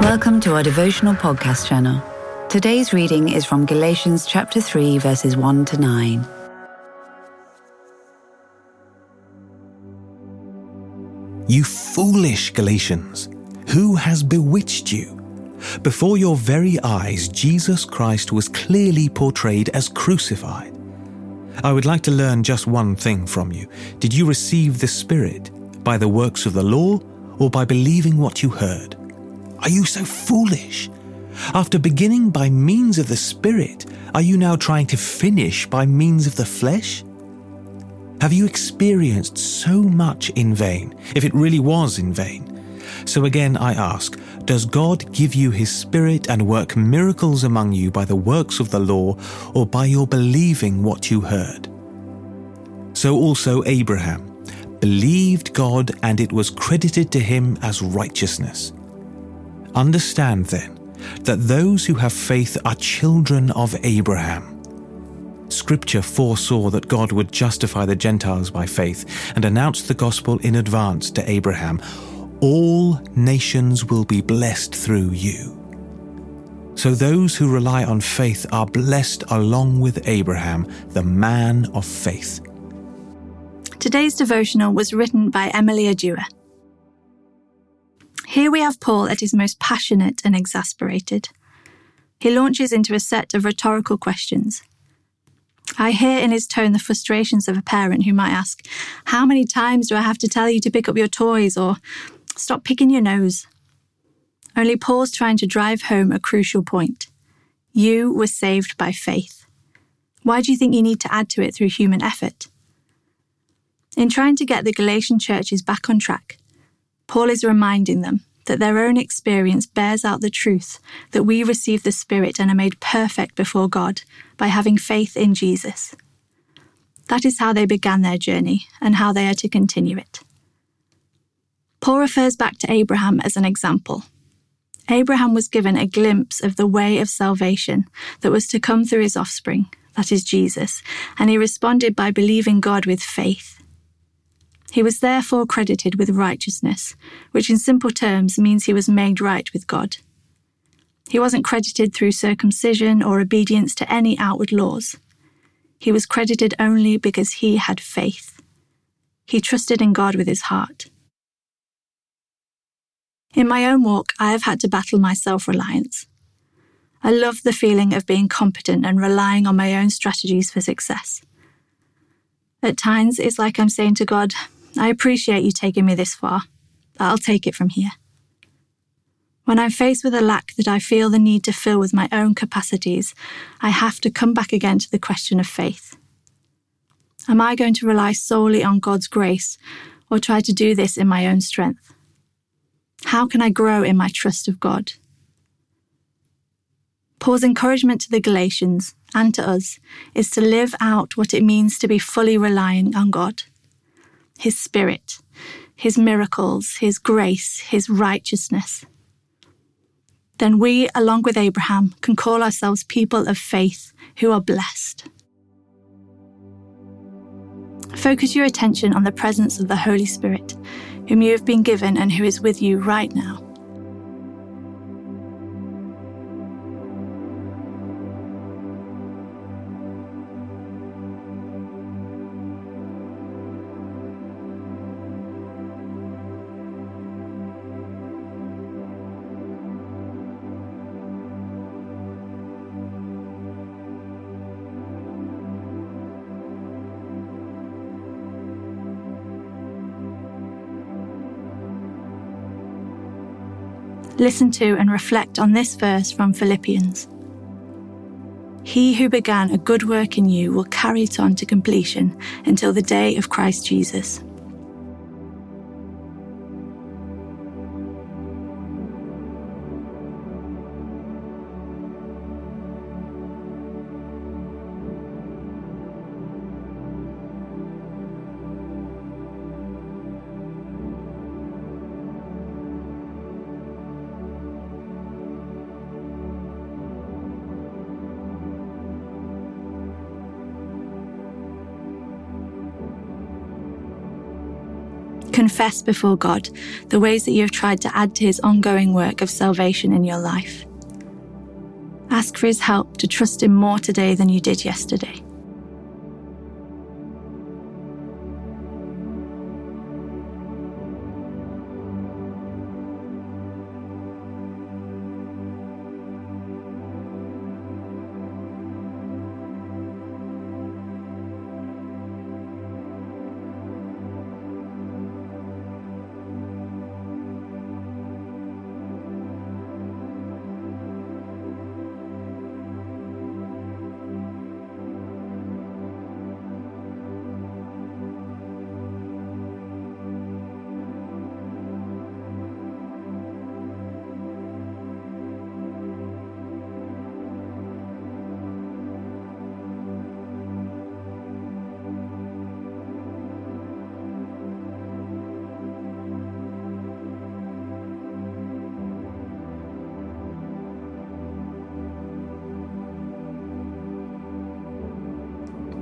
Welcome to our devotional podcast channel. Today's reading is from Galatians chapter 3, verses 1 to 9. You foolish Galatians, who has bewitched you? Before your very eyes, Jesus Christ was clearly portrayed as crucified. I would like to learn just one thing from you. Did you receive the Spirit by the works of the law or by believing what you heard? Are you so foolish? After beginning by means of the Spirit, are you now trying to finish by means of the flesh? Have you experienced so much in vain, if it really was in vain? So again, I ask Does God give you His Spirit and work miracles among you by the works of the law, or by your believing what you heard? So also Abraham believed God, and it was credited to him as righteousness. Understand then that those who have faith are children of Abraham. Scripture foresaw that God would justify the Gentiles by faith and announced the gospel in advance to Abraham. All nations will be blessed through you. So those who rely on faith are blessed along with Abraham, the man of faith. Today's devotional was written by Emily Adua. Here we have Paul at his most passionate and exasperated. He launches into a set of rhetorical questions. I hear in his tone the frustrations of a parent who might ask, How many times do I have to tell you to pick up your toys? or Stop picking your nose. Only Paul's trying to drive home a crucial point. You were saved by faith. Why do you think you need to add to it through human effort? In trying to get the Galatian churches back on track, Paul is reminding them that their own experience bears out the truth that we receive the Spirit and are made perfect before God by having faith in Jesus. That is how they began their journey and how they are to continue it. Paul refers back to Abraham as an example. Abraham was given a glimpse of the way of salvation that was to come through his offspring, that is Jesus, and he responded by believing God with faith. He was therefore credited with righteousness, which in simple terms means he was made right with God. He wasn't credited through circumcision or obedience to any outward laws. He was credited only because he had faith. He trusted in God with his heart. In my own walk, I have had to battle my self reliance. I love the feeling of being competent and relying on my own strategies for success. At times, it's like I'm saying to God, I appreciate you taking me this far, I'll take it from here. When I'm faced with a lack that I feel the need to fill with my own capacities, I have to come back again to the question of faith. Am I going to rely solely on God's grace or try to do this in my own strength? How can I grow in my trust of God? Paul's encouragement to the Galatians and to us is to live out what it means to be fully relying on God. His Spirit, His miracles, His grace, His righteousness. Then we, along with Abraham, can call ourselves people of faith who are blessed. Focus your attention on the presence of the Holy Spirit, whom you have been given and who is with you right now. Listen to and reflect on this verse from Philippians. He who began a good work in you will carry it on to completion until the day of Christ Jesus. Confess before God the ways that you have tried to add to his ongoing work of salvation in your life. Ask for his help to trust him more today than you did yesterday.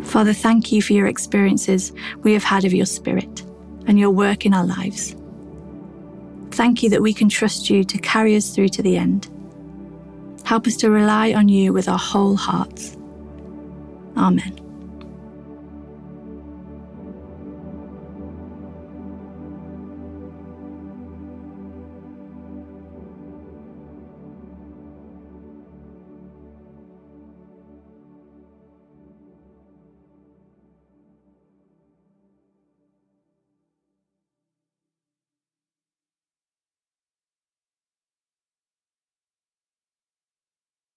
Father, thank you for your experiences we have had of your Spirit and your work in our lives. Thank you that we can trust you to carry us through to the end. Help us to rely on you with our whole hearts. Amen.